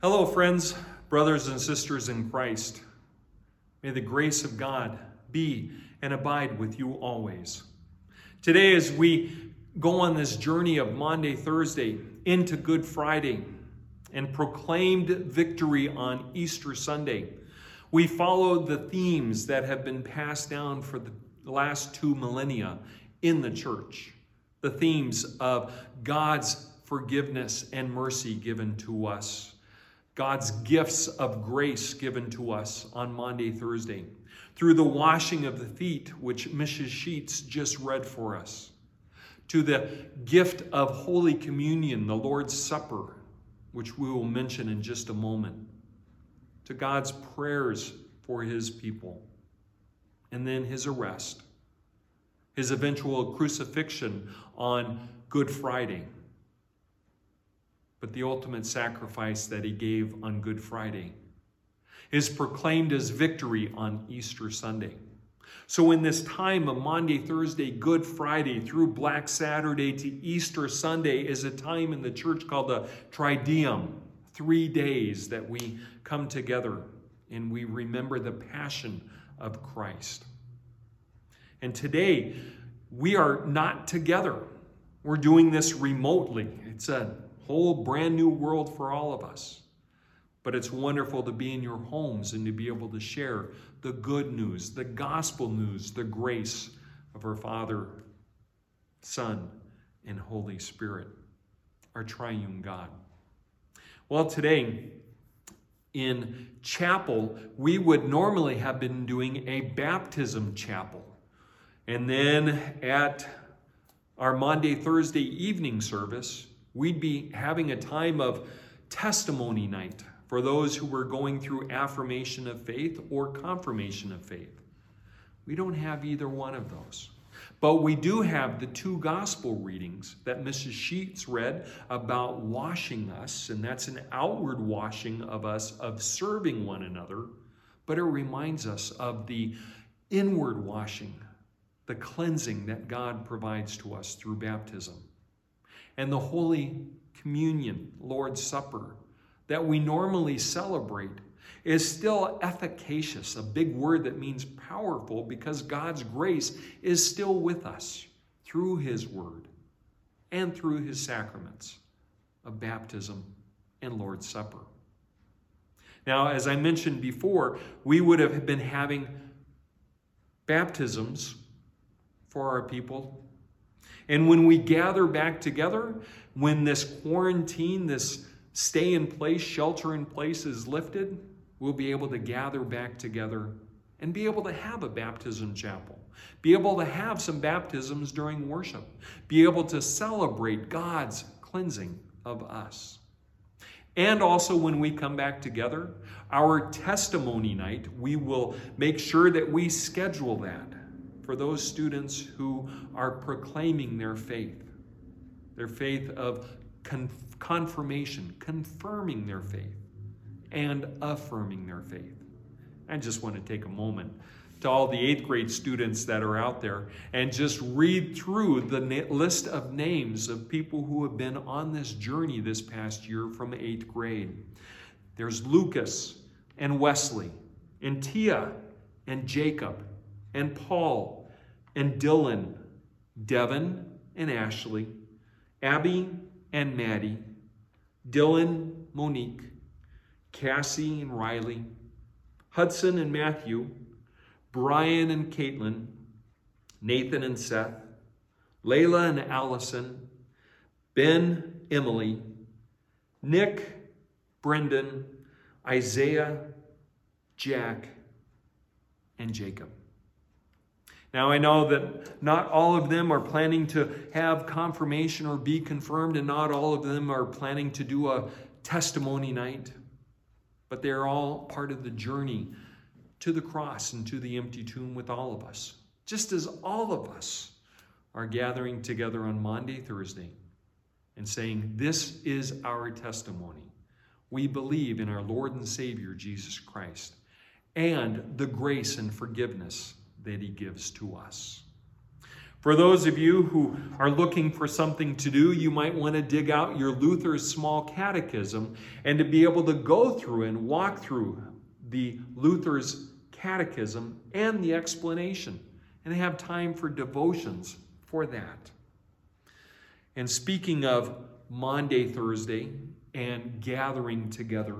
Hello, friends, brothers, and sisters in Christ. May the grace of God be and abide with you always. Today, as we go on this journey of Maundy, Thursday into Good Friday and proclaimed victory on Easter Sunday, we follow the themes that have been passed down for the last two millennia in the church. The themes of God's forgiveness and mercy given to us, God's gifts of grace given to us on Maundy, Thursday, through the washing of the feet, which Mrs. Sheets just read for us, to the gift of Holy Communion, the Lord's Supper, which we will mention in just a moment, to God's prayers for his people, and then his arrest, his eventual crucifixion on Good Friday, but the ultimate sacrifice that he gave on Good Friday is proclaimed as victory on Easter Sunday. So, in this time of Maundy, Thursday, Good Friday, through Black Saturday to Easter Sunday, is a time in the church called the Triduum, three days that we come together and we remember the passion of Christ. And today, we are not together. We're doing this remotely. It's a whole brand new world for all of us. But it's wonderful to be in your homes and to be able to share the good news, the gospel news, the grace of our Father, Son, and Holy Spirit, our triune God. Well, today in chapel, we would normally have been doing a baptism chapel. And then at our Maundy, Thursday evening service, we'd be having a time of testimony night for those who were going through affirmation of faith or confirmation of faith. We don't have either one of those. But we do have the two gospel readings that Mrs. Sheets read about washing us, and that's an outward washing of us of serving one another, but it reminds us of the inward washing, the cleansing that God provides to us through baptism. And the Holy Communion, Lord's Supper, that we normally celebrate is still efficacious, a big word that means powerful because God's grace is still with us through His Word and through His sacraments of baptism and Lord's Supper. Now, as I mentioned before, we would have been having baptisms for our people. And when we gather back together, when this quarantine, this stay in place, shelter in place is lifted, we'll be able to gather back together and be able to have a baptism chapel, be able to have some baptisms during worship, be able to celebrate God's cleansing of us. And also, when we come back together, our testimony night, we will make sure that we schedule that for those students who are proclaiming their faith, their faith of confirmation, confirming their faith and affirming their faith. I just want to take a moment to all the eighth grade students that are out there and just read through the list of names of people who have been on this journey this past year from eighth grade. There's Lucas and Wesley, and Tia and Jacob, and Paul and Dylan, Devin and Ashley, Abby and Maddie, Dylan, Monique, Cassie and Riley, Hudson and Matthew, Brian and Caitlin, Nathan and Seth, Layla and Allison, Ben, Emily, Nick, Brendan, Isaiah, Jack, and Jacob. Now, I know that not all of them are planning to have confirmation or be confirmed, and not all of them are planning to do a testimony night but they're all part of the journey to the cross and to the empty tomb with all of us. Just as all of us are gathering together on Maundy, Thursday, and saying, This is our testimony. We believe in our Lord and Savior, Jesus Christ, and the grace and forgiveness that He gives to us. For those of you who are looking for something to do, you might want to dig out your Luther's Small Catechism and to be able to go through and walk through the Luther's Catechism and the explanation and have time for devotions for that. And speaking of Maundy, Thursday, and gathering together,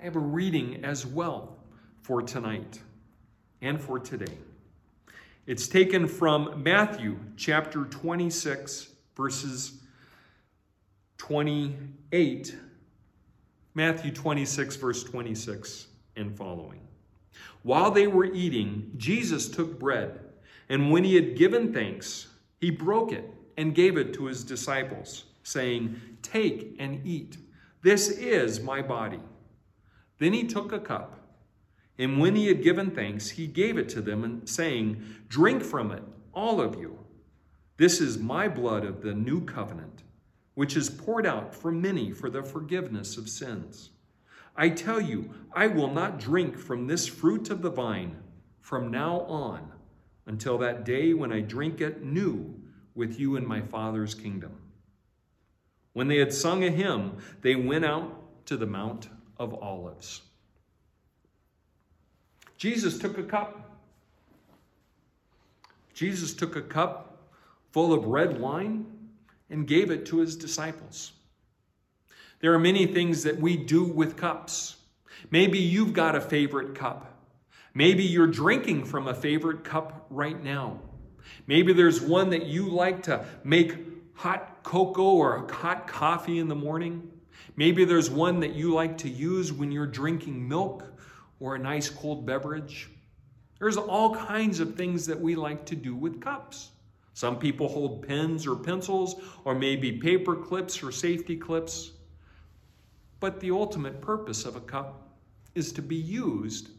I have a reading as well for tonight and for today. It's taken from Matthew chapter 26, verses 28. Matthew 26, verse 26 and following. While they were eating, Jesus took bread, and when he had given thanks, he broke it and gave it to his disciples, saying, Take and eat. This is my body. Then he took a cup. And when he had given thanks, he gave it to them, and saying, Drink from it, all of you. This is my blood of the new covenant, which is poured out for many for the forgiveness of sins. I tell you, I will not drink from this fruit of the vine from now on until that day when I drink it new with you in my Father's kingdom. When they had sung a hymn, they went out to the Mount of Olives. Jesus took a cup. Jesus took a cup full of red wine and gave it to his disciples. There are many things that we do with cups. Maybe you've got a favorite cup. Maybe you're drinking from a favorite cup right now. Maybe there's one that you like to make hot cocoa or hot coffee in the morning. Maybe there's one that you like to use when you're drinking milk or a nice cold beverage. There's all kinds of things that we like to do with cups. Some people hold pens or pencils, or maybe paper clips or safety clips. But the ultimate purpose of a cup is to be used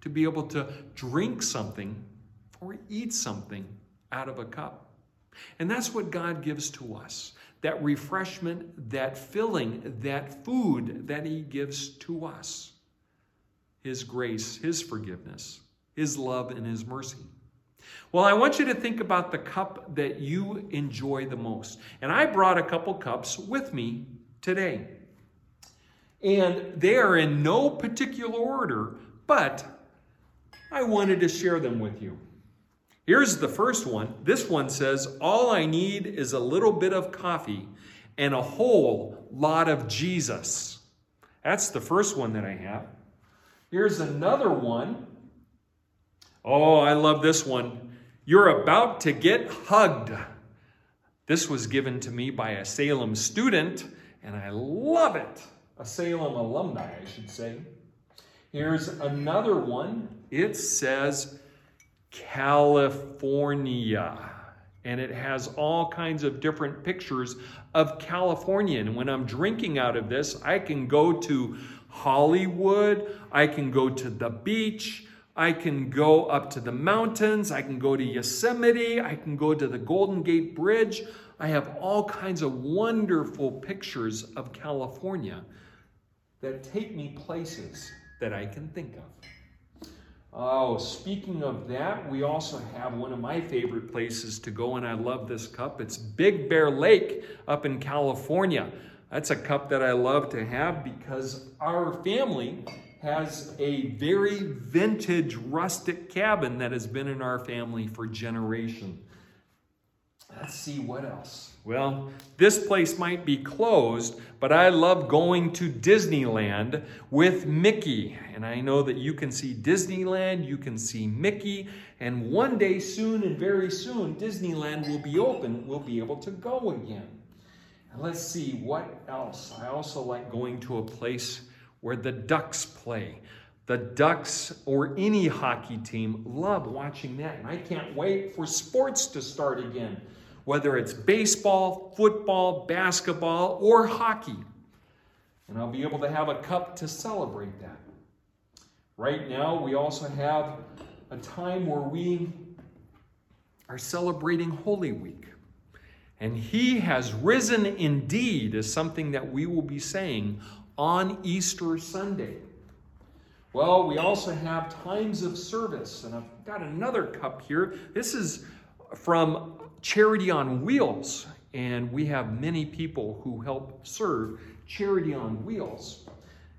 to be able to drink something or eat something out of a cup. And that's what God gives to us that refreshment, that filling, that food that He gives to us. His grace, His forgiveness, His love, and His mercy. Well, I want you to think about the cup that you enjoy the most. And I brought a couple cups with me today. And they are in no particular order, but I wanted to share them with you. Here's the first one. This one says, All I need is a little bit of coffee and a whole lot of Jesus. That's the first one that I have. Here's another one. Oh, I love this one. You're about to get hugged. This was given to me by a Salem student, and I love it. A Salem alumni, I should say. Here's another one. It says California. And it has all kinds of different pictures of California. And when I'm drinking out of this, I can go to Hollywood, I can go to the beach, I can go up to the mountains, I can go to Yosemite, I can go to the Golden Gate Bridge. I have all kinds of wonderful pictures of California that take me places that I can think of. Oh, speaking of that, we also have one of my favorite places to go, and I love this cup. It's Big Bear Lake up in California. That's a cup that I love to have because our family has a very vintage rustic cabin that has been in our family for generations. Let's see what else. Well, this place might be closed, but I love going to Disneyland with Mickey. And I know that you can see Disneyland, you can see Mickey, and one day soon and very soon, Disneyland will be open. We'll be able to go again. Let's see what else. I also like going to a place where the Ducks play. The Ducks or any hockey team love watching that. And I can't wait for sports to start again whether it's baseball, football, basketball, or hockey. And I'll be able to have a cup to celebrate that. Right now, we also have a time where we are celebrating Holy Week. And He has risen indeed is something that we will be saying on Easter Sunday. Well, we also have times of service, and I've got another cup here. This is from Charity on Wheels, and we have many people who help serve Charity on Wheels.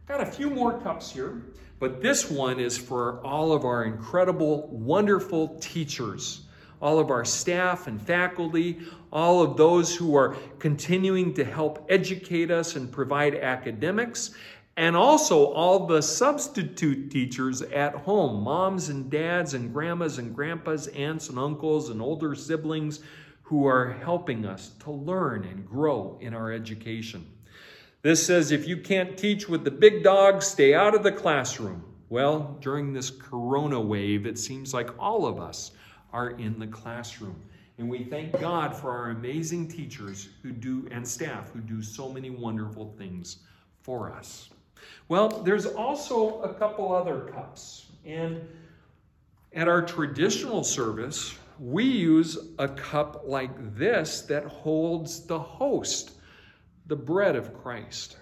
Got a few more cups here, but this one is for all of our incredible, wonderful teachers, all of our staff and faculty, all of those who are continuing to help educate us and provide academics, and also all the substitute teachers at home moms and dads and grandmas and grandpas, aunts and uncles, and older siblings who are helping us to learn and grow in our education. This says if you can't teach with the big dogs, stay out of the classroom. Well, during this corona wave, it seems like all of us are in the classroom. And we thank God for our amazing teachers who do and staff who do so many wonderful things for us. Well, there's also a couple other cups. And at our traditional service, we use a cup like this that holds the host, the bread of Christ.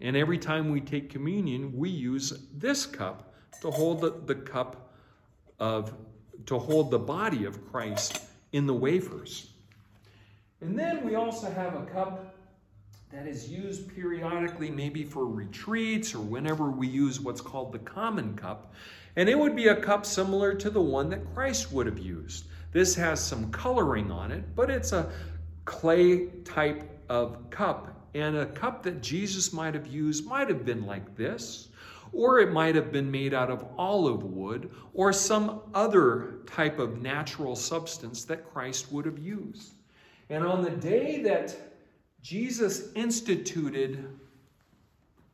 And every time we take communion, we use this cup to hold the, the cup of, to hold the body of Christ in the wafers. And then we also have a cup that is used periodically, maybe for retreats or whenever we use what's called the common cup. And it would be a cup similar to the one that Christ would have used. This has some coloring on it, but it's a clay type of cup. And a cup that Jesus might have used might have been like this, or it might have been made out of olive wood or some other type of natural substance that Christ would have used. And on the day that Jesus instituted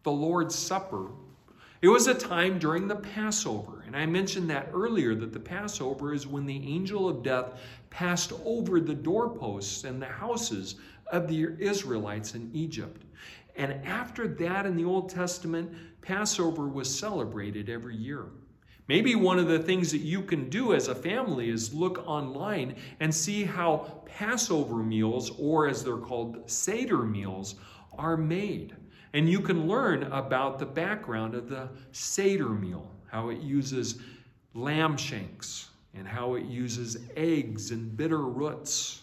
the Lord's Supper. It was a time during the Passover. And I mentioned that earlier that the Passover is when the angel of death passed over the doorposts and the houses of the Israelites in Egypt. And after that in the Old Testament, Passover was celebrated every year. Maybe one of the things that you can do as a family is look online and see how Passover meals, or as they're called, Seder meals, are made. And you can learn about the background of the Seder meal, how it uses lamb shanks, and how it uses eggs and bitter roots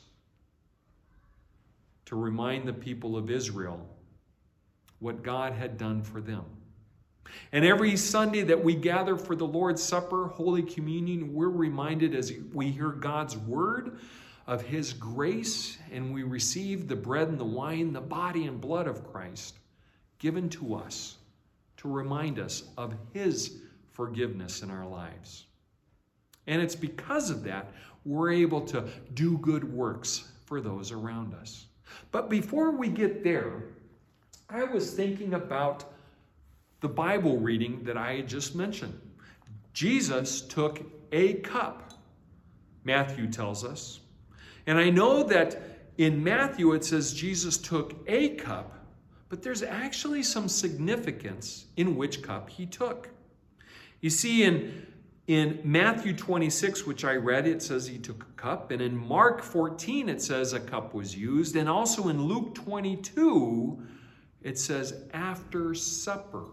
to remind the people of Israel what God had done for them. And every Sunday that we gather for the Lord's Supper, Holy Communion, we're reminded as we hear God's word of His grace and we receive the bread and the wine, the body and blood of Christ given to us to remind us of His forgiveness in our lives. And it's because of that we're able to do good works for those around us. But before we get there, I was thinking about the Bible reading that I just mentioned. Jesus took a cup, Matthew tells us. And I know that in Matthew it says Jesus took a cup, but there's actually some significance in which cup he took. You see, in, in Matthew 26, which I read, it says he took a cup. And in Mark 14, it says a cup was used. And also in Luke 22, it says after supper.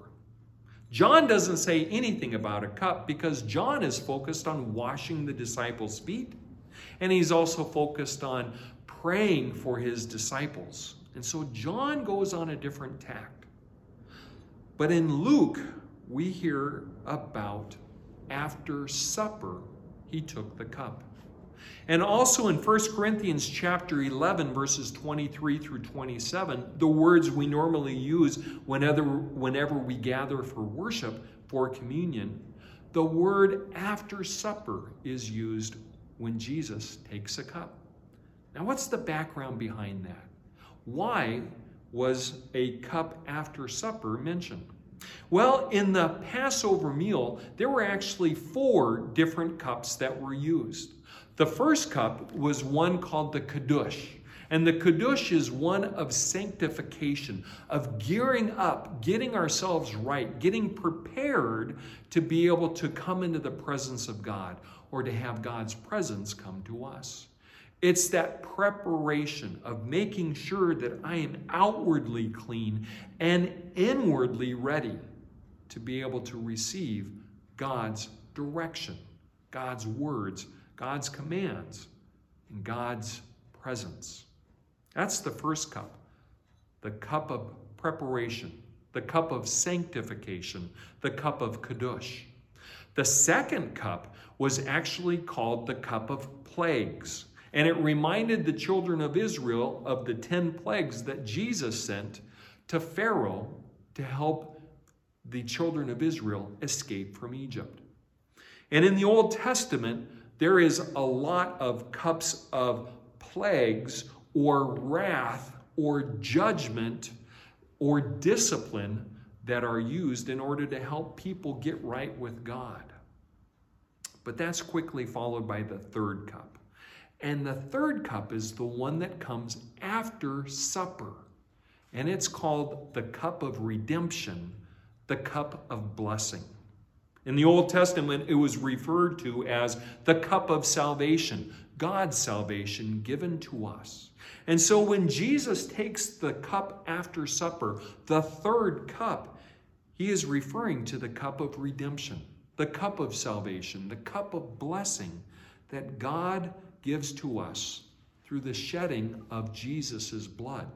John doesn't say anything about a cup because John is focused on washing the disciples' feet. And he's also focused on praying for his disciples. And so John goes on a different tack. But in Luke, we hear about after supper, he took the cup. And also in 1 Corinthians chapter 11 verses 23 through 27, the words we normally use whenever whenever we gather for worship for communion, the word after supper is used when Jesus takes a cup. Now what's the background behind that? Why was a cup after supper mentioned? Well, in the Passover meal, there were actually four different cups that were used. The first cup was one called the Kiddush. And the Kiddush is one of sanctification, of gearing up, getting ourselves right, getting prepared to be able to come into the presence of God or to have God's presence come to us. It's that preparation of making sure that I am outwardly clean and inwardly ready to be able to receive God's direction, God's words, God's commands and God's presence. That's the first cup, the cup of preparation, the cup of sanctification, the cup of Kiddush. The second cup was actually called the cup of plagues. And it reminded the children of Israel of the 10 plagues that Jesus sent to Pharaoh to help the children of Israel escape from Egypt. And in the Old Testament, there is a lot of cups of plagues or wrath or judgment or discipline that are used in order to help people get right with God. But that's quickly followed by the third cup. And the third cup is the one that comes after supper. And it's called the cup of redemption, the cup of blessing. In the Old Testament, it was referred to as the cup of salvation, God's salvation given to us. And so when Jesus takes the cup after supper, the third cup, he is referring to the cup of redemption, the cup of salvation, the cup of blessing that God gives to us through the shedding of Jesus' blood.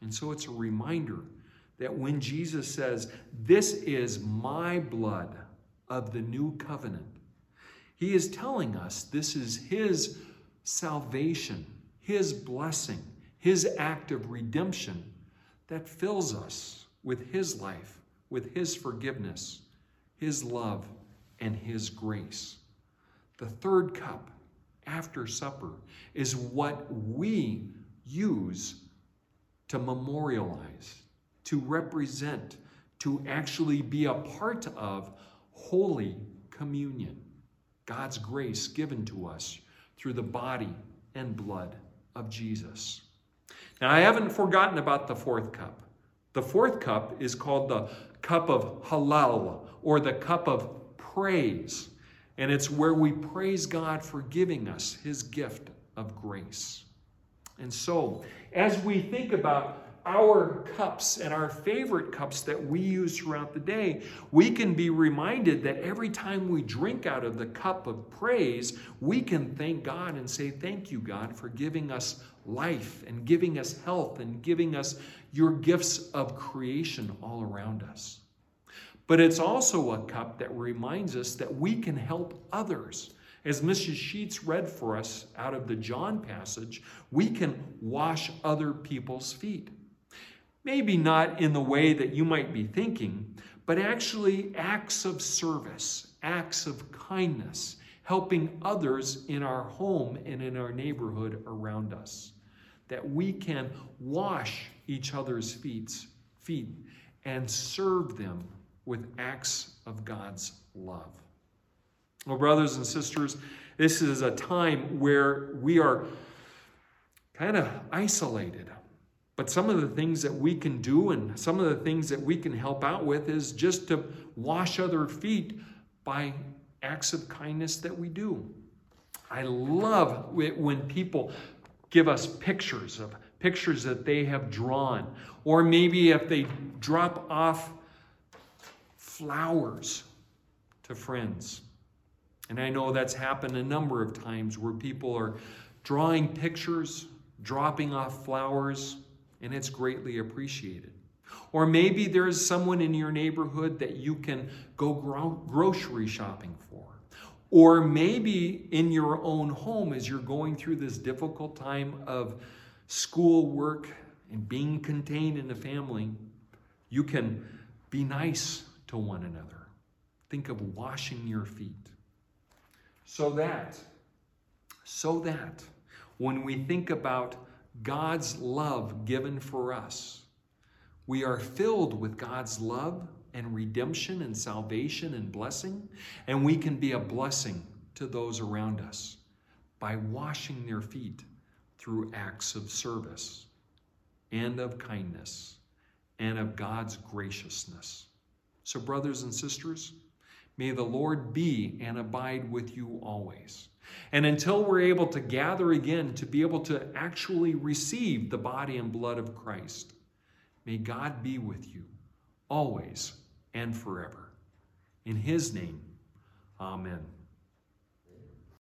And so it's a reminder that when Jesus says, This is my blood of the new covenant, he is telling us this is his salvation, his blessing, his act of redemption that fills us with his life, with his forgiveness, his love, and his grace. The third cup after supper is what we use to memorialize, to represent, to actually be a part of Holy Communion, God's grace given to us through the body and blood of Jesus. Now, I haven't forgotten about the fourth cup. The fourth cup is called the cup of Hallel, or the cup of praise. And it's where we praise God for giving us his gift of grace. And so, as we think about our cups and our favorite cups that we use throughout the day, we can be reminded that every time we drink out of the cup of praise, we can thank God and say, Thank you, God, for giving us life and giving us health and giving us your gifts of creation all around us. But it's also a cup that reminds us that we can help others. As Mrs. Sheets read for us out of the John passage, we can wash other people's feet. Maybe not in the way that you might be thinking, but actually acts of service, acts of kindness, helping others in our home and in our neighborhood around us. That we can wash each other's feet, feet and serve them with acts of God's love. Well, brothers and sisters, this is a time where we are kind of isolated. But some of the things that we can do and some of the things that we can help out with is just to wash other feet by acts of kindness that we do. I love when people give us pictures of pictures that they have drawn, or maybe if they drop off flowers to friends. And I know that's happened a number of times where people are drawing pictures, dropping off flowers, and it's greatly appreciated. Or maybe there's someone in your neighborhood that you can go gro- grocery shopping for. Or maybe in your own home, as you're going through this difficult time of school work and being contained in the family, you can be nice to one another. Think of washing your feet. So that, so that when we think about God's love given for us, we are filled with God's love and redemption and salvation and blessing, and we can be a blessing to those around us by washing their feet through acts of service and of kindness and of God's graciousness. So, brothers and sisters, may the Lord be and abide with you always. And until we're able to gather again to be able to actually receive the body and blood of Christ, may God be with you always and forever. In His name, Amen.